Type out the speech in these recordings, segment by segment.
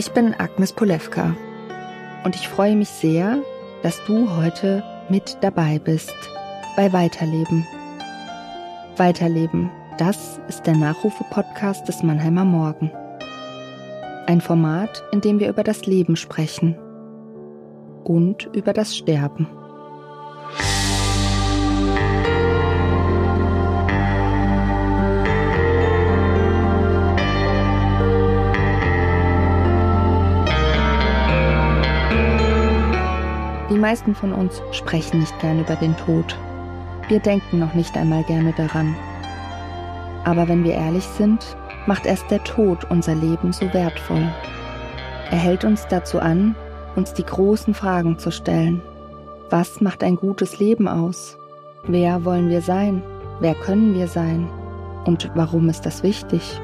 Ich bin Agnes Polewka und ich freue mich sehr, dass du heute mit dabei bist bei Weiterleben. Weiterleben, das ist der Nachrufe-Podcast des Mannheimer Morgen. Ein Format, in dem wir über das Leben sprechen und über das Sterben. Meisten von uns sprechen nicht gern über den Tod. Wir denken noch nicht einmal gerne daran. Aber wenn wir ehrlich sind, macht erst der Tod unser Leben so wertvoll. Er hält uns dazu an, uns die großen Fragen zu stellen. Was macht ein gutes Leben aus? Wer wollen wir sein? Wer können wir sein? Und warum ist das wichtig?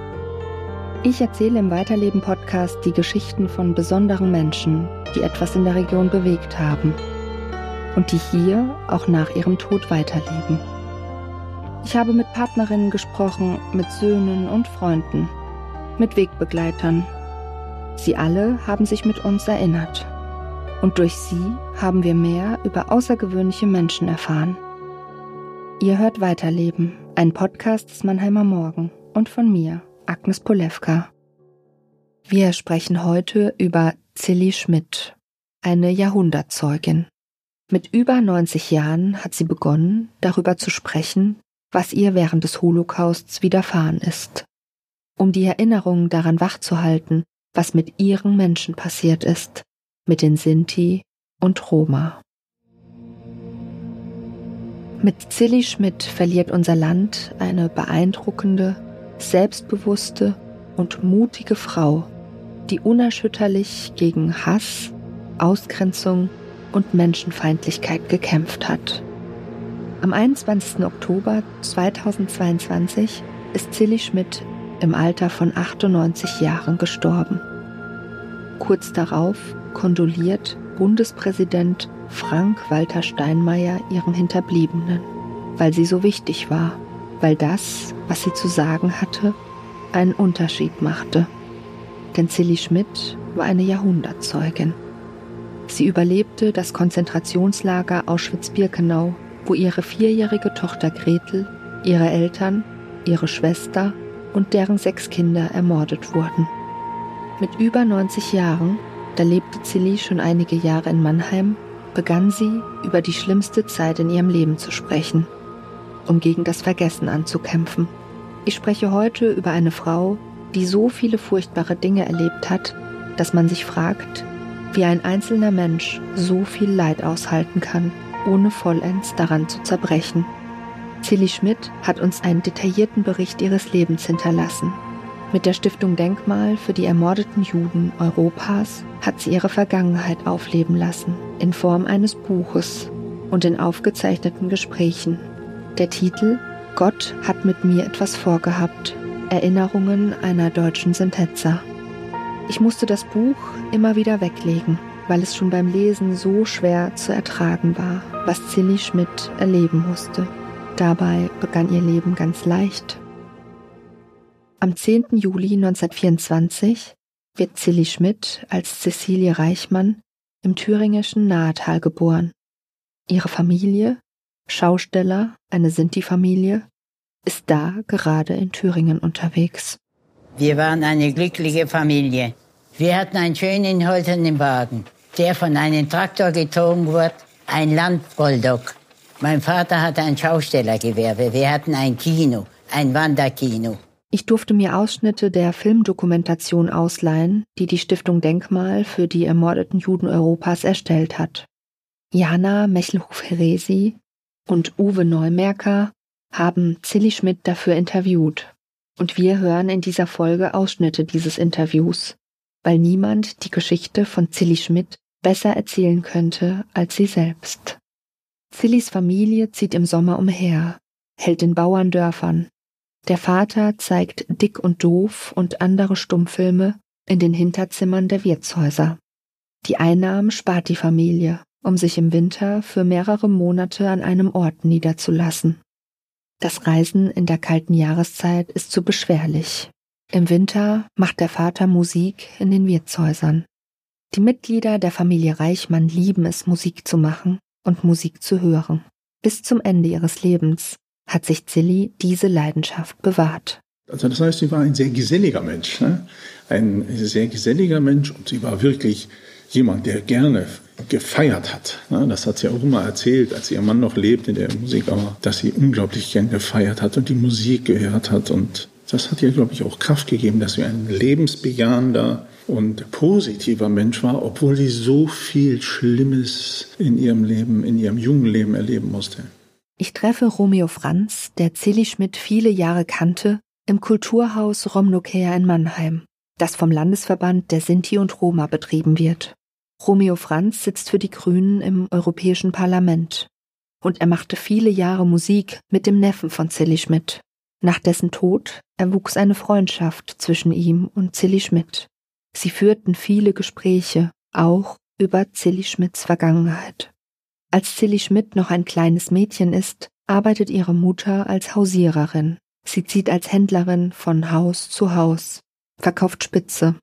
Ich erzähle im Weiterleben-Podcast die Geschichten von besonderen Menschen, die etwas in der Region bewegt haben und die hier auch nach ihrem Tod weiterleben. Ich habe mit Partnerinnen gesprochen, mit Söhnen und Freunden, mit Wegbegleitern. Sie alle haben sich mit uns erinnert. Und durch sie haben wir mehr über außergewöhnliche Menschen erfahren. Ihr hört Weiterleben, ein Podcast des Mannheimer Morgen und von mir, Agnes Polewka. Wir sprechen heute über Zilli Schmidt, eine Jahrhundertzeugin. Mit über 90 Jahren hat sie begonnen, darüber zu sprechen, was ihr während des Holocausts widerfahren ist, um die Erinnerung daran wachzuhalten, was mit ihren Menschen passiert ist, mit den Sinti und Roma. Mit Zilli Schmidt verliert unser Land eine beeindruckende, selbstbewusste und mutige Frau, die unerschütterlich gegen Hass, Ausgrenzung und Menschenfeindlichkeit gekämpft hat. Am 21. Oktober 2022 ist Zilli Schmidt im Alter von 98 Jahren gestorben. Kurz darauf kondoliert Bundespräsident Frank-Walter Steinmeier ihren Hinterbliebenen, weil sie so wichtig war, weil das, was sie zu sagen hatte, einen Unterschied machte. Denn Zilli Schmidt war eine Jahrhundertzeugin. Sie überlebte das Konzentrationslager Auschwitz-Birkenau, wo ihre vierjährige Tochter Gretel, ihre Eltern, ihre Schwester und deren sechs Kinder ermordet wurden. Mit über 90 Jahren, da lebte Zilli schon einige Jahre in Mannheim, begann sie, über die schlimmste Zeit in ihrem Leben zu sprechen, um gegen das Vergessen anzukämpfen. Ich spreche heute über eine Frau, die so viele furchtbare Dinge erlebt hat, dass man sich fragt, wie ein einzelner Mensch so viel Leid aushalten kann, ohne vollends daran zu zerbrechen. Silly Schmidt hat uns einen detaillierten Bericht ihres Lebens hinterlassen. Mit der Stiftung Denkmal für die ermordeten Juden Europas hat sie ihre Vergangenheit aufleben lassen, in Form eines Buches und in aufgezeichneten Gesprächen. Der Titel Gott hat mit mir etwas vorgehabt. Erinnerungen einer deutschen Sintetzer. Ich musste das Buch immer wieder weglegen, weil es schon beim Lesen so schwer zu ertragen war, was Zilli Schmidt erleben musste. Dabei begann ihr Leben ganz leicht. Am 10. Juli 1924 wird Zilli Schmidt als Cecilie Reichmann im thüringischen Nahetal geboren. Ihre Familie, Schausteller, eine Sinti-Familie, ist da gerade in Thüringen unterwegs. Wir waren eine glückliche Familie. Wir hatten einen schönen holzernen Wagen, der von einem Traktor gezogen wurde, ein Landbulldog. Mein Vater hatte ein Schaustellergewerbe. Wir hatten ein Kino, ein Wanderkino. Ich durfte mir Ausschnitte der Filmdokumentation ausleihen, die die Stiftung Denkmal für die ermordeten Juden Europas erstellt hat. Jana Mechelhoff-Heresi und Uwe Neumerker haben Zilli Schmidt dafür interviewt. Und wir hören in dieser Folge Ausschnitte dieses Interviews, weil niemand die Geschichte von Zilli Schmidt besser erzählen könnte als sie selbst. Zillis Familie zieht im Sommer umher, hält in Bauerndörfern. Der Vater zeigt Dick und Doof und andere Stummfilme in den Hinterzimmern der Wirtshäuser. Die Einnahmen spart die Familie, um sich im Winter für mehrere Monate an einem Ort niederzulassen. Das Reisen in der kalten Jahreszeit ist zu beschwerlich. Im Winter macht der Vater Musik in den Wirtshäusern. Die Mitglieder der Familie Reichmann lieben es, Musik zu machen und Musik zu hören. Bis zum Ende ihres Lebens hat sich Zilli diese Leidenschaft bewahrt. Also das heißt, sie war ein sehr geselliger Mensch, ne? ein sehr geselliger Mensch und sie war wirklich jemand, der gerne gefeiert hat. Ne? Das hat sie auch immer erzählt, als ihr Mann noch lebte, der Musik war, dass sie unglaublich gern gefeiert hat und die Musik gehört hat und das hat ihr, glaube ich, auch Kraft gegeben, dass sie ein lebensbejahender und positiver Mensch war, obwohl sie so viel Schlimmes in ihrem Leben, in ihrem jungen Leben erleben musste. Ich treffe Romeo Franz, der Zilli Schmidt viele Jahre kannte, im Kulturhaus Romnokea in Mannheim, das vom Landesverband der Sinti und Roma betrieben wird. Romeo Franz sitzt für die Grünen im Europäischen Parlament und er machte viele Jahre Musik mit dem Neffen von Zilli Schmidt. Nach dessen Tod erwuchs eine Freundschaft zwischen ihm und Zilli Schmidt. Sie führten viele Gespräche, auch über Zilli Schmidts Vergangenheit. Als Zilli Schmidt noch ein kleines Mädchen ist, arbeitet ihre Mutter als Hausiererin. Sie zieht als Händlerin von Haus zu Haus, verkauft Spitze.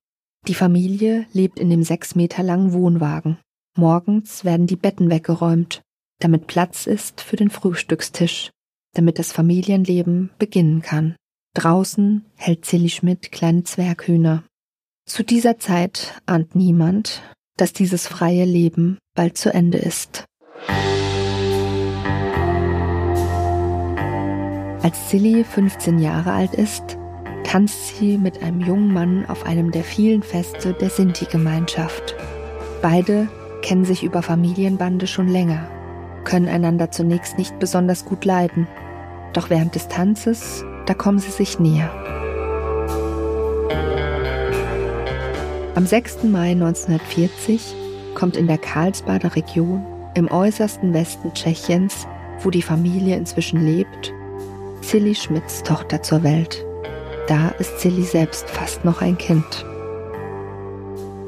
Die Familie lebt in dem sechs Meter langen Wohnwagen. Morgens werden die Betten weggeräumt, damit Platz ist für den Frühstückstisch, damit das Familienleben beginnen kann. Draußen hält Zilli Schmidt kleine Zwerghühner. Zu dieser Zeit ahnt niemand, dass dieses freie Leben bald zu Ende ist. Als Silly 15 Jahre alt ist, tanzt sie mit einem jungen Mann auf einem der vielen Feste der Sinti-Gemeinschaft. Beide kennen sich über Familienbande schon länger, können einander zunächst nicht besonders gut leiden. Doch während des Tanzes, da kommen sie sich näher. Am 6. Mai 1940 kommt in der Karlsbader Region im äußersten Westen Tschechiens, wo die Familie inzwischen lebt, Zilli Schmidts Tochter zur Welt. Da ist Zilli selbst fast noch ein Kind.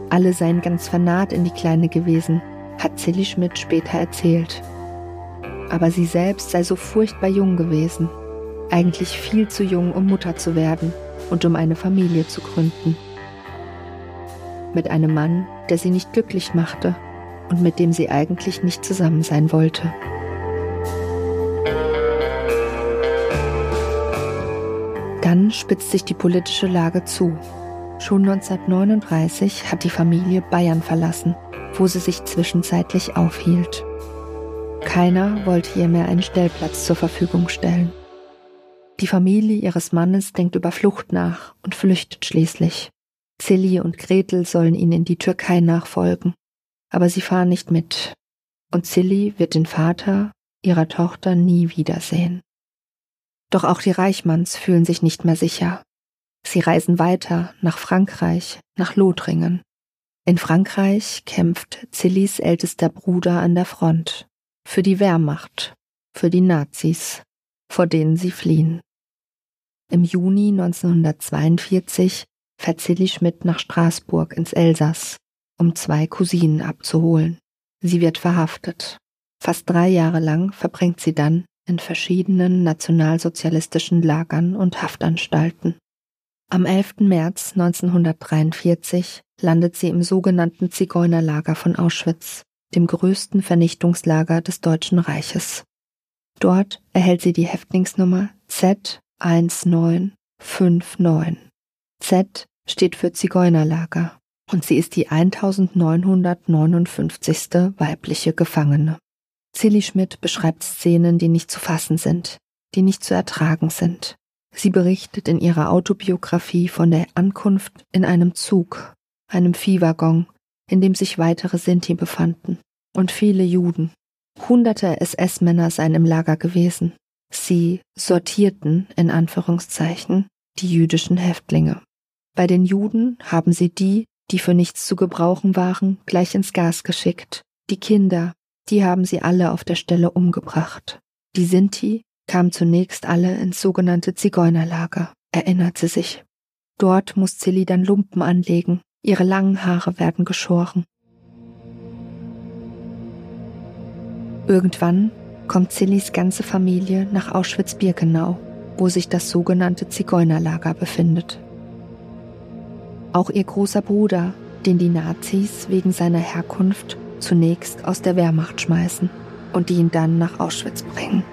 Alle seien ganz vernarrt in die Kleine gewesen, hat Zilli Schmidt später erzählt. Aber sie selbst sei so furchtbar jung gewesen, eigentlich viel zu jung, um Mutter zu werden und um eine Familie zu gründen. Mit einem Mann, der sie nicht glücklich machte und mit dem sie eigentlich nicht zusammen sein wollte. Dann spitzt sich die politische Lage zu. Schon 1939 hat die Familie Bayern verlassen, wo sie sich zwischenzeitlich aufhielt. Keiner wollte ihr mehr einen Stellplatz zur Verfügung stellen. Die Familie ihres Mannes denkt über Flucht nach und flüchtet schließlich. Zilli und Gretel sollen ihnen in die Türkei nachfolgen aber sie fahren nicht mit. Und Silly wird den Vater ihrer Tochter nie wiedersehen. Doch auch die Reichmanns fühlen sich nicht mehr sicher. Sie reisen weiter nach Frankreich, nach Lothringen. In Frankreich kämpft Zillys ältester Bruder an der Front. Für die Wehrmacht, für die Nazis, vor denen sie fliehen. Im Juni 1942 fährt Zilli Schmidt nach Straßburg ins Elsass, um zwei Cousinen abzuholen. Sie wird verhaftet. Fast drei Jahre lang verbringt sie dann in verschiedenen nationalsozialistischen Lagern und Haftanstalten. Am 11. März 1943 landet sie im sogenannten Zigeunerlager von Auschwitz, dem größten Vernichtungslager des Deutschen Reiches. Dort erhält sie die Häftlingsnummer Z1959. Z steht für Zigeunerlager und sie ist die 1959. weibliche Gefangene. Zilli Schmidt beschreibt Szenen, die nicht zu fassen sind, die nicht zu ertragen sind. Sie berichtet in ihrer Autobiografie von der Ankunft in einem Zug, einem Viehwaggon, in dem sich weitere Sinti befanden und viele Juden. Hunderte SS-Männer seien im Lager gewesen. Sie sortierten, in Anführungszeichen, die jüdischen Häftlinge. Bei den Juden haben sie die, die für nichts zu gebrauchen waren, gleich ins Gas geschickt. Die Kinder, die haben sie alle auf der Stelle umgebracht. Die Sinti kamen zunächst alle ins sogenannte Zigeunerlager, erinnert sie sich. Dort muss Zilli dann Lumpen anlegen, ihre langen Haare werden geschoren. Irgendwann kommt Zillis ganze Familie nach Auschwitz-Birkenau, wo sich das sogenannte Zigeunerlager befindet. Auch ihr großer Bruder, den die Nazis wegen seiner Herkunft zunächst aus der Wehrmacht schmeißen und ihn dann nach Auschwitz bringen.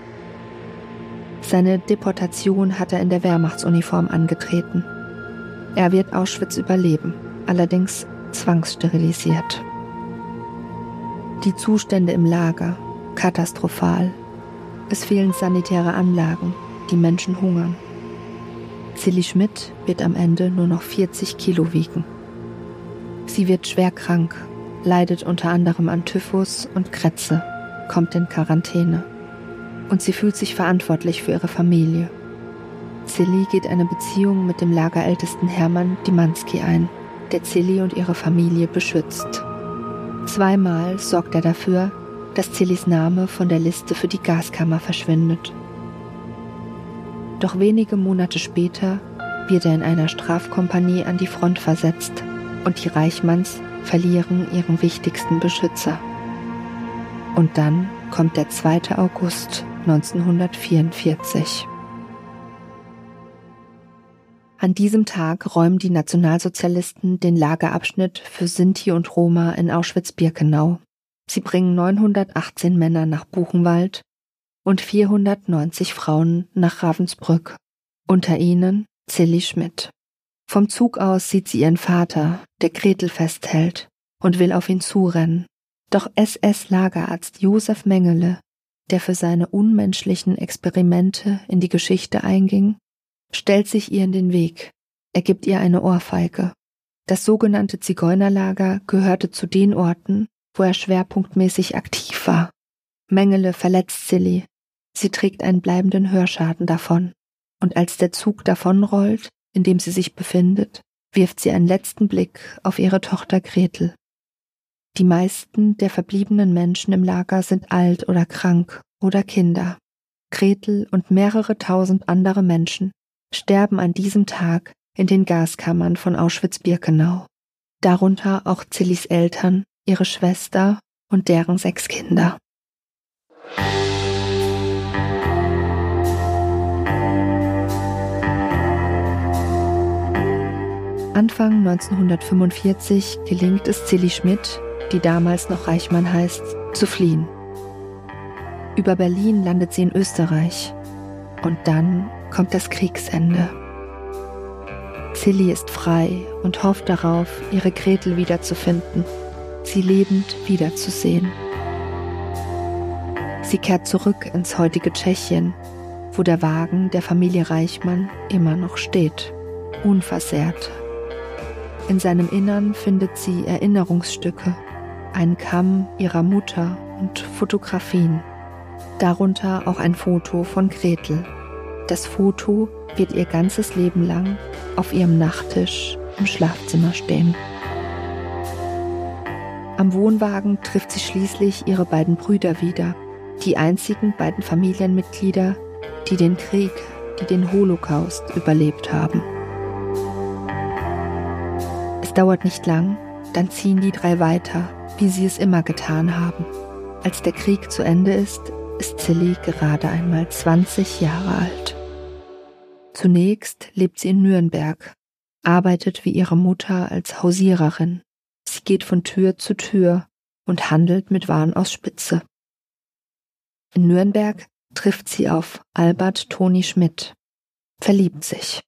Seine Deportation hat er in der Wehrmachtsuniform angetreten. Er wird Auschwitz überleben, allerdings zwangssterilisiert. Die Zustände im Lager katastrophal. Es fehlen sanitäre Anlagen, die Menschen hungern. Silly Schmidt wird am Ende nur noch 40 Kilo wiegen. Sie wird schwer krank, leidet unter anderem an Typhus und Krätze, kommt in Quarantäne. Und sie fühlt sich verantwortlich für ihre Familie. Silly geht eine Beziehung mit dem Lagerältesten Hermann Dimanski ein, der Silly und ihre Familie beschützt. Zweimal sorgt er dafür, dass Zillys Name von der Liste für die Gaskammer verschwindet. Doch wenige Monate später wird er in einer Strafkompanie an die Front versetzt und die Reichmanns verlieren ihren wichtigsten Beschützer. Und dann kommt der 2. August 1944. An diesem Tag räumen die Nationalsozialisten den Lagerabschnitt für Sinti und Roma in Auschwitz-Birkenau. Sie bringen 918 Männer nach Buchenwald und 490 Frauen nach Ravensbrück. Unter ihnen Zilli Schmidt. Vom Zug aus sieht sie ihren Vater, der Gretel festhält, und will auf ihn zurennen. Doch SS-Lagerarzt Josef Mengele, der für seine unmenschlichen Experimente in die Geschichte einging, stellt sich ihr in den Weg. Er gibt ihr eine Ohrfeige. Das sogenannte Zigeunerlager gehörte zu den Orten, wo er schwerpunktmäßig aktiv war. Mengele verletzt Silly. Sie trägt einen bleibenden Hörschaden davon. Und als der Zug davonrollt, in dem sie sich befindet, wirft sie einen letzten Blick auf ihre Tochter Gretel. Die meisten der verbliebenen Menschen im Lager sind alt oder krank oder Kinder. Gretel und mehrere tausend andere Menschen sterben an diesem Tag in den Gaskammern von Auschwitz-Birkenau. Darunter auch Zillis Eltern, ihre Schwester und deren sechs Kinder. Anfang 1945 gelingt es Zilli Schmidt, die damals noch Reichmann heißt, zu fliehen. Über Berlin landet sie in Österreich. Und dann kommt das Kriegsende. Zilli ist frei und hofft darauf, ihre Gretel wiederzufinden, sie lebend wiederzusehen. Sie kehrt zurück ins heutige Tschechien, wo der Wagen der Familie Reichmann immer noch steht, unversehrt. In seinem Innern findet sie Erinnerungsstücke, einen Kamm ihrer Mutter und Fotografien, darunter auch ein Foto von Gretel. Das Foto wird ihr ganzes Leben lang auf ihrem Nachttisch im Schlafzimmer stehen. Am Wohnwagen trifft sie schließlich ihre beiden Brüder wieder, die einzigen beiden Familienmitglieder, die den Krieg, die den Holocaust überlebt haben. Es dauert nicht lang, dann ziehen die drei weiter, wie sie es immer getan haben. Als der Krieg zu Ende ist, ist Silly gerade einmal 20 Jahre alt. Zunächst lebt sie in Nürnberg, arbeitet wie ihre Mutter als Hausiererin. Sie geht von Tür zu Tür und handelt mit Waren aus Spitze. In Nürnberg trifft sie auf Albert Toni Schmidt, verliebt sich.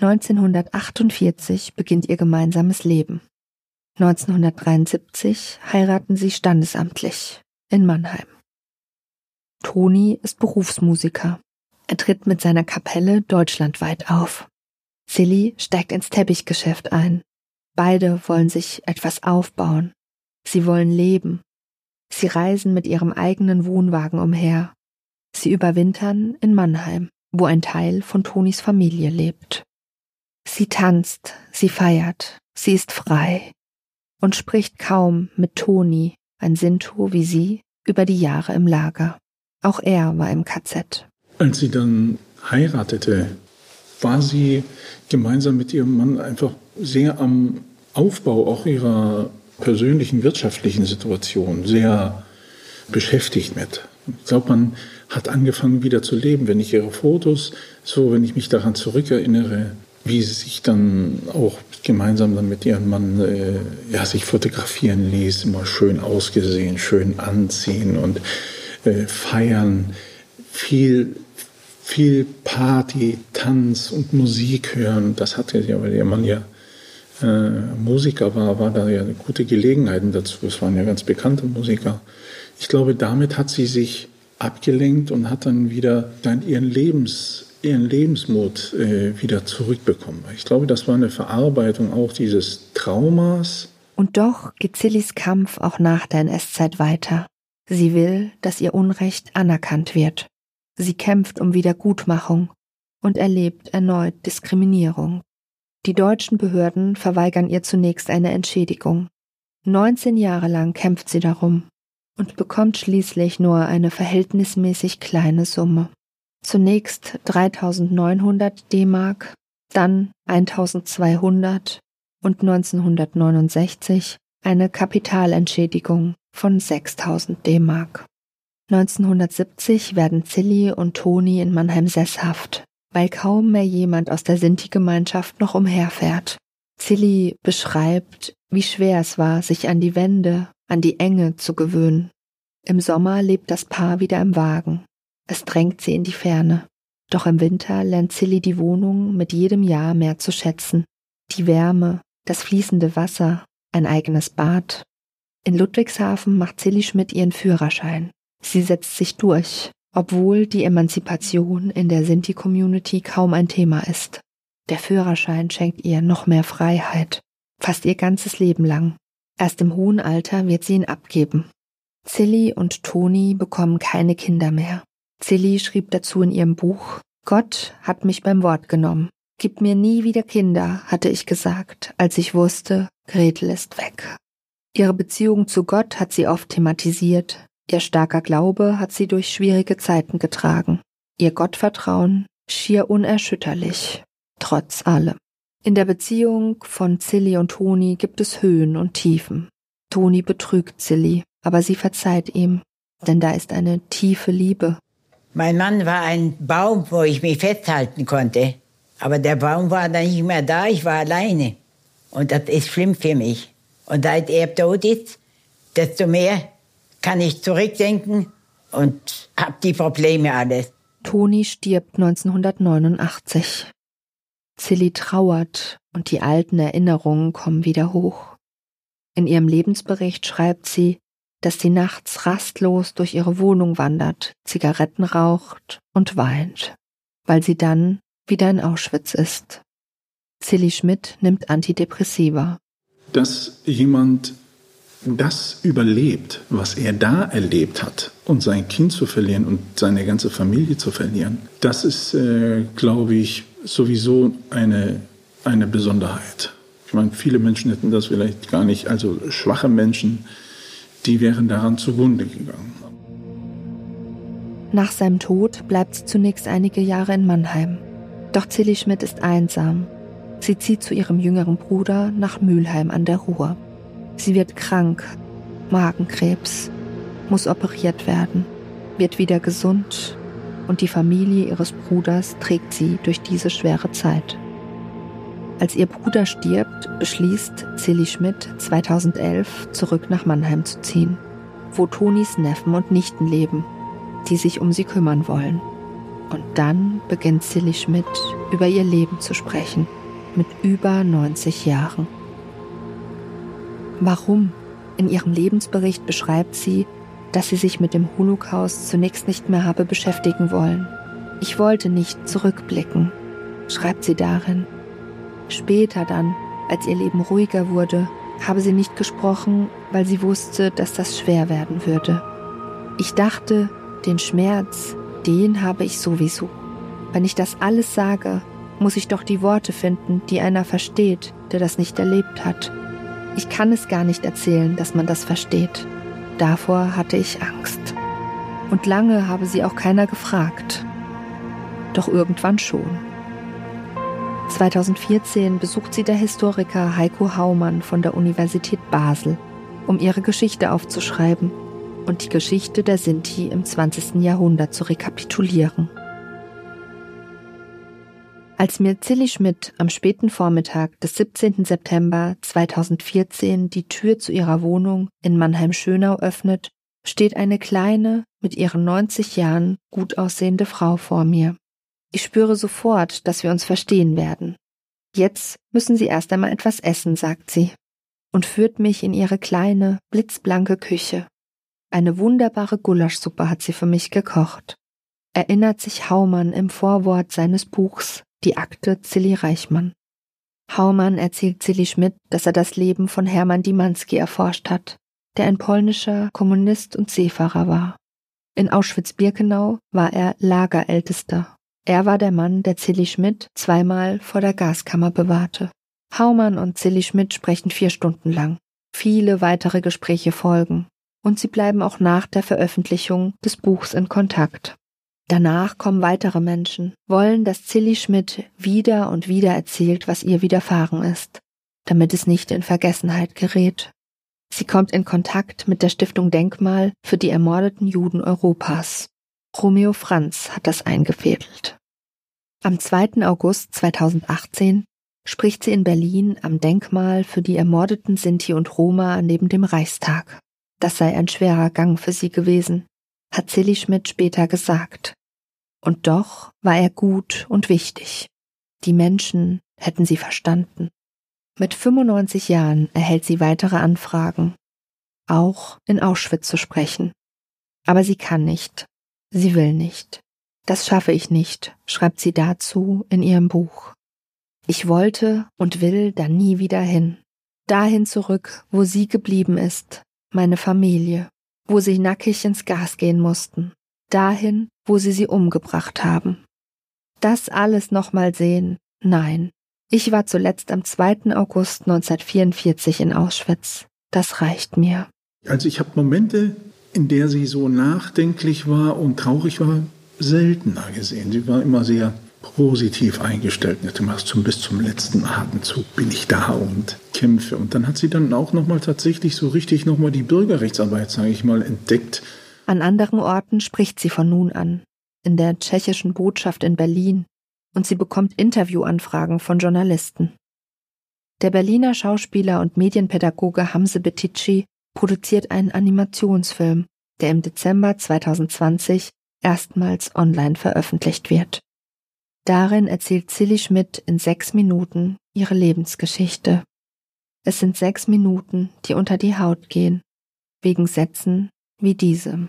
1948 beginnt ihr gemeinsames Leben. 1973 heiraten sie standesamtlich in Mannheim. Toni ist Berufsmusiker. Er tritt mit seiner Kapelle deutschlandweit auf. Silly steigt ins Teppichgeschäft ein. Beide wollen sich etwas aufbauen. Sie wollen leben. Sie reisen mit ihrem eigenen Wohnwagen umher. Sie überwintern in Mannheim, wo ein Teil von Tonis Familie lebt. Sie tanzt, sie feiert, sie ist frei und spricht kaum mit Toni, ein Sinto wie sie, über die Jahre im Lager. Auch er war im KZ. Als sie dann heiratete, war sie gemeinsam mit ihrem Mann einfach sehr am Aufbau auch ihrer persönlichen wirtschaftlichen Situation sehr beschäftigt mit. Ich glaube, man hat angefangen wieder zu leben. Wenn ich ihre Fotos, so wenn ich mich daran zurückerinnere, wie sie sich dann auch gemeinsam dann mit ihrem Mann äh, ja, sich fotografieren ließ, immer schön ausgesehen, schön anziehen und äh, feiern, viel, viel Party, Tanz und Musik hören. Das hatte ja, weil ihr Mann ja äh, Musiker war, war da ja gute Gelegenheiten dazu. Es waren ja ganz bekannte Musiker. Ich glaube, damit hat sie sich abgelenkt und hat dann wieder ihren Lebens ihren Lebensmut äh, wieder zurückbekommen. Ich glaube, das war eine Verarbeitung auch dieses Traumas. Und doch geht Sillis Kampf auch nach der NS-Zeit weiter. Sie will, dass ihr Unrecht anerkannt wird. Sie kämpft um Wiedergutmachung und erlebt erneut Diskriminierung. Die deutschen Behörden verweigern ihr zunächst eine Entschädigung. 19 Jahre lang kämpft sie darum und bekommt schließlich nur eine verhältnismäßig kleine Summe. Zunächst 3900 D-Mark, dann 1200 und 1969 eine Kapitalentschädigung von 6000 D-Mark. 1970 werden Zilli und Toni in Mannheim sesshaft, weil kaum mehr jemand aus der Sinti-Gemeinschaft noch umherfährt. Zilli beschreibt, wie schwer es war, sich an die Wände, an die Enge zu gewöhnen. Im Sommer lebt das Paar wieder im Wagen. Es drängt sie in die Ferne. Doch im Winter lernt Zilli die Wohnung mit jedem Jahr mehr zu schätzen. Die Wärme, das fließende Wasser, ein eigenes Bad, in Ludwigshafen macht Silly Schmidt ihren Führerschein. Sie setzt sich durch, obwohl die Emanzipation in der Sinti-Community kaum ein Thema ist. Der Führerschein schenkt ihr noch mehr Freiheit, fast ihr ganzes Leben lang. Erst im hohen Alter wird sie ihn abgeben. Silly und Toni bekommen keine Kinder mehr. Silly schrieb dazu in ihrem Buch, Gott hat mich beim Wort genommen. Gib mir nie wieder Kinder, hatte ich gesagt, als ich wusste, Gretel ist weg. Ihre Beziehung zu Gott hat sie oft thematisiert, ihr starker Glaube hat sie durch schwierige Zeiten getragen, ihr Gottvertrauen schier unerschütterlich, trotz allem. In der Beziehung von Zilli und Toni gibt es Höhen und Tiefen. Toni betrügt Zilli, aber sie verzeiht ihm, denn da ist eine tiefe Liebe. Mein Mann war ein Baum, wo ich mich festhalten konnte. Aber der Baum war dann nicht mehr da, ich war alleine. Und das ist schlimm für mich. Und seit er tot ist, desto mehr kann ich zurückdenken und habe die Probleme alles. Toni stirbt 1989. Zilli trauert und die alten Erinnerungen kommen wieder hoch. In ihrem Lebensbericht schreibt sie, dass sie nachts rastlos durch ihre Wohnung wandert, Zigaretten raucht und weint, weil sie dann wieder in Auschwitz ist. Zilli Schmidt nimmt Antidepressiva dass jemand das überlebt, was er da erlebt hat, und sein Kind zu verlieren und seine ganze Familie zu verlieren, das ist, äh, glaube ich, sowieso eine, eine Besonderheit. Ich meine, viele Menschen hätten das vielleicht gar nicht, also schwache Menschen, die wären daran zugrunde gegangen. Nach seinem Tod bleibt sie zunächst einige Jahre in Mannheim. Doch Zilli Schmidt ist einsam Sie zieht zu ihrem jüngeren Bruder nach Mülheim an der Ruhr. Sie wird krank, Magenkrebs, muss operiert werden, wird wieder gesund und die Familie ihres Bruders trägt sie durch diese schwere Zeit. Als ihr Bruder stirbt, beschließt Silly Schmidt 2011 zurück nach Mannheim zu ziehen, wo Tonis Neffen und Nichten leben, die sich um sie kümmern wollen. Und dann beginnt Silly Schmidt über ihr Leben zu sprechen mit über 90 Jahren. Warum? In ihrem Lebensbericht beschreibt sie, dass sie sich mit dem Holocaust zunächst nicht mehr habe beschäftigen wollen. Ich wollte nicht zurückblicken, schreibt sie darin. Später dann, als ihr Leben ruhiger wurde, habe sie nicht gesprochen, weil sie wusste, dass das schwer werden würde. Ich dachte, den Schmerz, den habe ich sowieso. Wenn ich das alles sage, muss ich doch die Worte finden, die einer versteht, der das nicht erlebt hat. Ich kann es gar nicht erzählen, dass man das versteht. Davor hatte ich Angst. Und lange habe sie auch keiner gefragt. Doch irgendwann schon. 2014 besucht sie der Historiker Heiko Haumann von der Universität Basel, um ihre Geschichte aufzuschreiben und die Geschichte der Sinti im 20. Jahrhundert zu rekapitulieren. Als mir Zilli Schmidt am späten Vormittag des 17. September 2014 die Tür zu ihrer Wohnung in Mannheim-Schönau öffnet, steht eine kleine, mit ihren 90 Jahren gut aussehende Frau vor mir. Ich spüre sofort, dass wir uns verstehen werden. Jetzt müssen Sie erst einmal etwas essen, sagt sie, und führt mich in ihre kleine, blitzblanke Küche. Eine wunderbare Gulaschsuppe hat sie für mich gekocht. Erinnert sich Haumann im Vorwort seines Buchs Die Akte Zilli Reichmann. Haumann erzählt Zilli Schmidt, dass er das Leben von Hermann Dimanski erforscht hat, der ein polnischer Kommunist und Seefahrer war. In Auschwitz-Birkenau war er Lagerältester. Er war der Mann, der Zilli Schmidt zweimal vor der Gaskammer bewahrte. Haumann und Zilli Schmidt sprechen vier Stunden lang. Viele weitere Gespräche folgen. Und sie bleiben auch nach der Veröffentlichung des Buchs in Kontakt. Danach kommen weitere Menschen, wollen, dass Zilli Schmidt wieder und wieder erzählt, was ihr widerfahren ist, damit es nicht in Vergessenheit gerät. Sie kommt in Kontakt mit der Stiftung Denkmal für die ermordeten Juden Europas. Romeo Franz hat das eingefädelt. Am 2. August 2018 spricht sie in Berlin am Denkmal für die ermordeten Sinti und Roma neben dem Reichstag. Das sei ein schwerer Gang für sie gewesen, hat Silly Schmidt später gesagt. Und doch war er gut und wichtig. Die Menschen hätten sie verstanden. Mit 95 Jahren erhält sie weitere Anfragen, auch in Auschwitz zu sprechen. Aber sie kann nicht, sie will nicht. Das schaffe ich nicht, schreibt sie dazu in ihrem Buch. Ich wollte und will da nie wieder hin. Dahin zurück, wo sie geblieben ist, meine Familie, wo sie nackig ins Gas gehen mussten. Dahin, wo sie sie umgebracht haben. Das alles nochmal sehen? Nein, ich war zuletzt am 2. August 1944 in Auschwitz. Das reicht mir. Also ich habe Momente, in der sie so nachdenklich war und traurig war, seltener gesehen. Sie war immer sehr positiv eingestellt. Zum, bis zum letzten Atemzug bin ich da und kämpfe. Und dann hat sie dann auch nochmal tatsächlich so richtig nochmal die Bürgerrechtsarbeit, sage ich mal, entdeckt. An anderen Orten spricht sie von nun an. In der tschechischen Botschaft in Berlin, und sie bekommt Interviewanfragen von Journalisten. Der Berliner Schauspieler und Medienpädagoge Hamse Betici produziert einen Animationsfilm, der im Dezember 2020 erstmals online veröffentlicht wird. Darin erzählt Silly Schmidt in sechs Minuten ihre Lebensgeschichte. Es sind sechs Minuten, die unter die Haut gehen, wegen Sätzen wie diesem.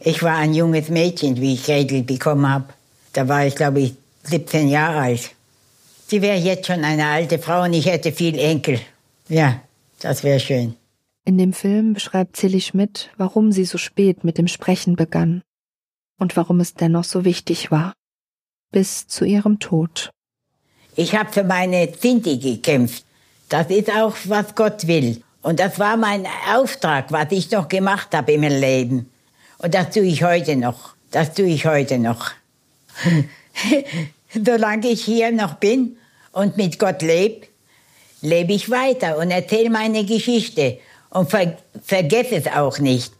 Ich war ein junges Mädchen, wie ich Gretel bekommen habe. Da war ich, glaube ich, 17 Jahre alt. Sie wäre jetzt schon eine alte Frau und ich hätte viel Enkel. Ja, das wäre schön. In dem Film beschreibt Silly Schmidt, warum sie so spät mit dem Sprechen begann und warum es dennoch so wichtig war. Bis zu ihrem Tod. Ich habe für meine Sinti gekämpft. Das ist auch, was Gott will. Und das war mein Auftrag, was ich noch gemacht habe im Leben. Und das tue ich heute noch. Das tue ich heute noch. solange ich hier noch bin und mit Gott lebe, lebe ich weiter und erzähle meine Geschichte und ver vergesse es auch nicht.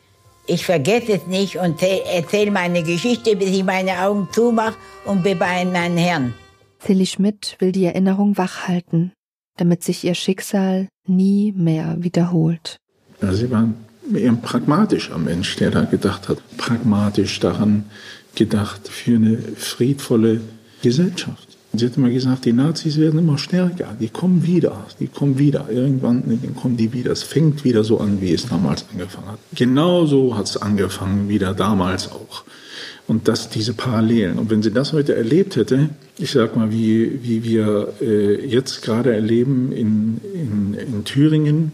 Ich vergesse es nicht und erzähle meine Geschichte, bis ich meine Augen zumache und bin bei meinen Herrn. Tilly Schmidt will die Erinnerung wachhalten, damit sich ihr Schicksal nie mehr wiederholt. Ja, sie war eher ein pragmatischer Mensch, der da gedacht hat, pragmatisch daran gedacht, für eine friedvolle Gesellschaft. Sie hat immer gesagt, die Nazis werden immer stärker, die kommen wieder, die kommen wieder. Irgendwann kommen die wieder. Es fängt wieder so an, wie es damals angefangen hat. Genauso hat es angefangen, wieder damals auch. Und das, diese Parallelen. Und wenn sie das heute erlebt hätte, ich sag mal, wie, wie wir äh, jetzt gerade erleben in, in, in Thüringen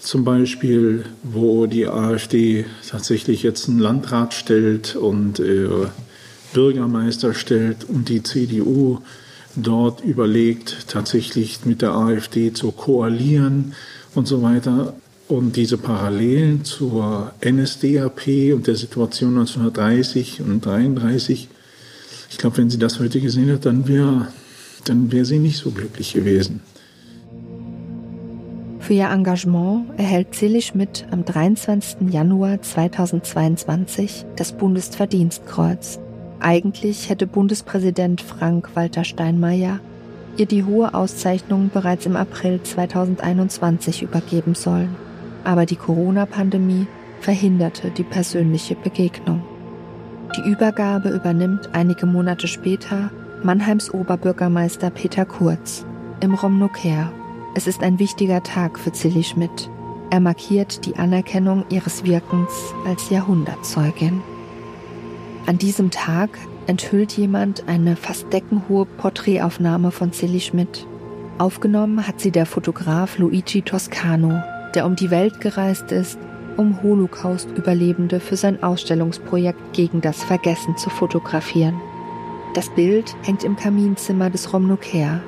zum Beispiel, wo die AfD tatsächlich jetzt einen Landrat stellt und äh, Bürgermeister stellt und die CDU dort überlegt, tatsächlich mit der AfD zu koalieren und so weiter. Und diese Parallelen zur NSDAP und der Situation 1930 und 1933, ich glaube, wenn sie das heute gesehen hat, dann wäre dann wär sie nicht so glücklich gewesen. Für ihr Engagement erhält Silly Schmidt am 23. Januar 2022 das Bundesverdienstkreuz Eigentlich hätte Bundespräsident Frank-Walter Steinmeier ihr die hohe Auszeichnung bereits im April 2021 übergeben sollen. Aber die Corona-Pandemie verhinderte die persönliche Begegnung. Die Übergabe übernimmt einige Monate später Mannheims Oberbürgermeister Peter Kurz im Romnoker. Es ist ein wichtiger Tag für Zilli Schmidt. Er markiert die Anerkennung ihres Wirkens als Jahrhundertzeugin. An diesem Tag enthüllt jemand eine fast deckenhohe Porträtaufnahme von Zilli Schmidt. Aufgenommen hat sie der Fotograf Luigi Toscano, der um die Welt gereist ist, um Holocaust-Überlebende für sein Ausstellungsprojekt gegen das Vergessen zu fotografieren. Das Bild hängt im Kaminzimmer des Romnoker,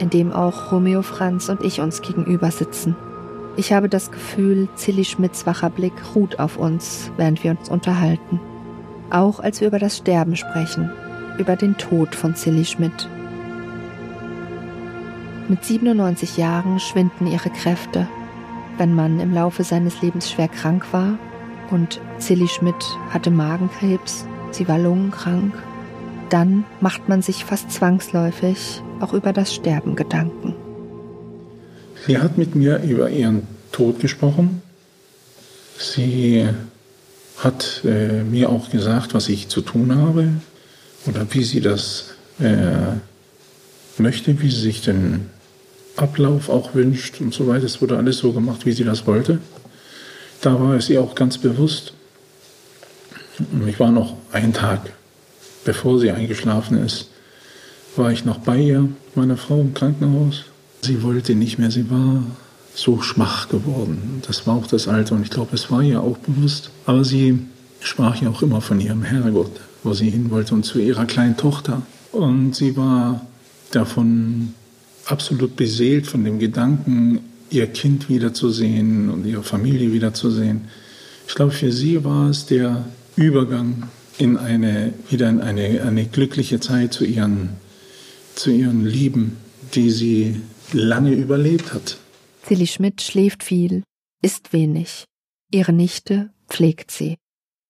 in dem auch Romeo Franz und ich uns gegenüber sitzen. Ich habe das Gefühl, Zilli Schmidts wacher Blick ruht auf uns, während wir uns unterhalten. Auch als wir über das Sterben sprechen, über den Tod von Zilli Schmidt. Mit 97 Jahren schwinden ihre Kräfte. Wenn man im Laufe seines Lebens schwer krank war und Zilli Schmidt hatte Magenkrebs, sie war lungenkrank, dann macht man sich fast zwangsläufig auch über das Sterben Gedanken. Sie hat mit mir über ihren Tod gesprochen. Sie hat äh, mir auch gesagt, was ich zu tun habe oder wie sie das äh, möchte, wie sie sich den Ablauf auch wünscht und so weiter. Es wurde alles so gemacht, wie sie das wollte. Da war es ihr auch ganz bewusst. Ich war noch einen Tag bevor sie eingeschlafen ist, war ich noch bei ihr, meiner Frau im Krankenhaus. Sie wollte nicht mehr, sie war so schwach geworden. Das war auch das Alter und ich glaube, es war ihr auch bewusst. Aber sie sprach ja auch immer von ihrem Herrgott, wo sie hin wollte und zu ihrer kleinen Tochter. Und sie war davon absolut beseelt von dem Gedanken, ihr Kind wiederzusehen und ihre Familie wiederzusehen. Ich glaube, für sie war es der Übergang in eine, wieder in eine, eine glückliche Zeit zu ihren, zu ihren Lieben, die sie lange überlebt hat. Silly Schmidt schläft viel, isst wenig. Ihre Nichte pflegt sie.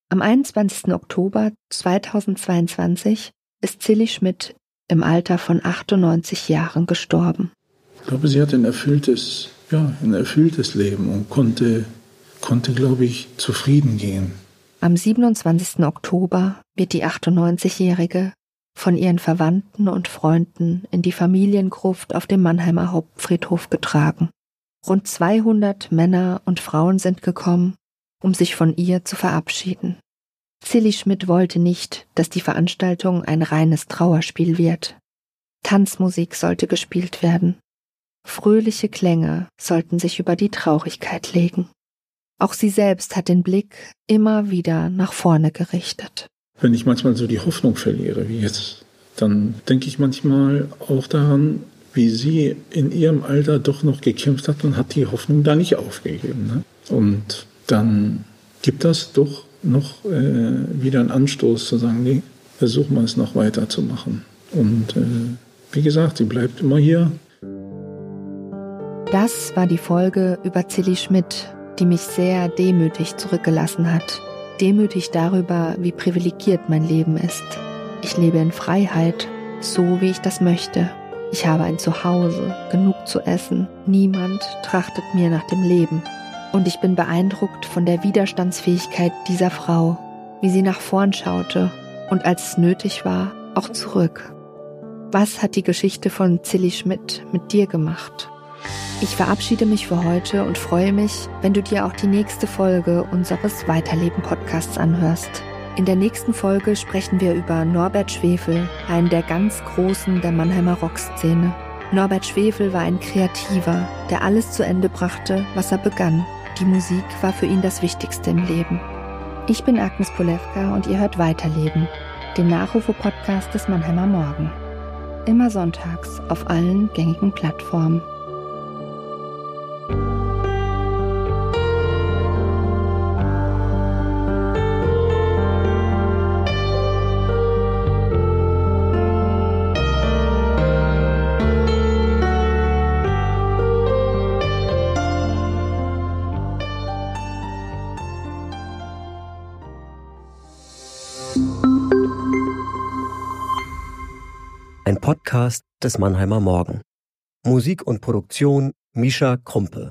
Am 21. Oktober 2022 ist Silly Schmidt im Alter von 98 Jahren gestorben. Ich glaube, sie hat ein erfülltes, ja, ein erfülltes Leben und konnte, konnte, glaube ich, zufrieden gehen. Am 27. Oktober wird die 98-Jährige von ihren Verwandten und Freunden in die Familiengruft auf dem Mannheimer Hauptfriedhof getragen. Rund 200 Männer und Frauen sind gekommen, um sich von ihr zu verabschieden. Silly Schmidt wollte nicht, dass die Veranstaltung ein reines Trauerspiel wird. Tanzmusik sollte gespielt werden. Fröhliche Klänge sollten sich über die Traurigkeit legen. Auch sie selbst hat den Blick immer wieder nach vorne gerichtet. Wenn ich manchmal so die Hoffnung verliere, wie jetzt, dann denke ich manchmal auch daran, wie sie in ihrem Alter doch noch gekämpft hat und hat die Hoffnung da nicht aufgegeben. Ne? Und dann gibt das doch noch äh, wieder einen Anstoß zu sagen, nee, versuchen wir es noch weiter zu machen. Und äh, wie gesagt, sie bleibt immer hier. Das war die Folge über Zilli Schmidt, die mich sehr demütig zurückgelassen hat. Demütig darüber, wie privilegiert mein Leben ist. Ich lebe in Freiheit, so wie ich das möchte. Ich habe ein Zuhause, genug zu essen. Niemand trachtet mir nach dem Leben. Und ich bin beeindruckt von der Widerstandsfähigkeit dieser Frau, wie sie nach vorn schaute und als es nötig war, auch zurück. Was hat die Geschichte von Zilli Schmidt mit dir gemacht? Ich verabschiede mich für heute und freue mich, wenn du dir auch die nächste Folge unseres Weiterleben-Podcasts anhörst. In der nächsten Folge sprechen wir über Norbert Schwefel, einen der ganz Großen der Mannheimer Rockszene. Norbert Schwefel war ein Kreativer, der alles zu Ende brachte, was er begann. Die Musik war für ihn das Wichtigste im Leben. Ich bin Agnes Polewka und ihr hört Weiterleben, den Nachrufe-Podcast des Mannheimer Morgen. Immer sonntags auf allen gängigen Plattformen. Podcast des Mannheimer Morgen. Musik und Produktion Mischa Krumpe.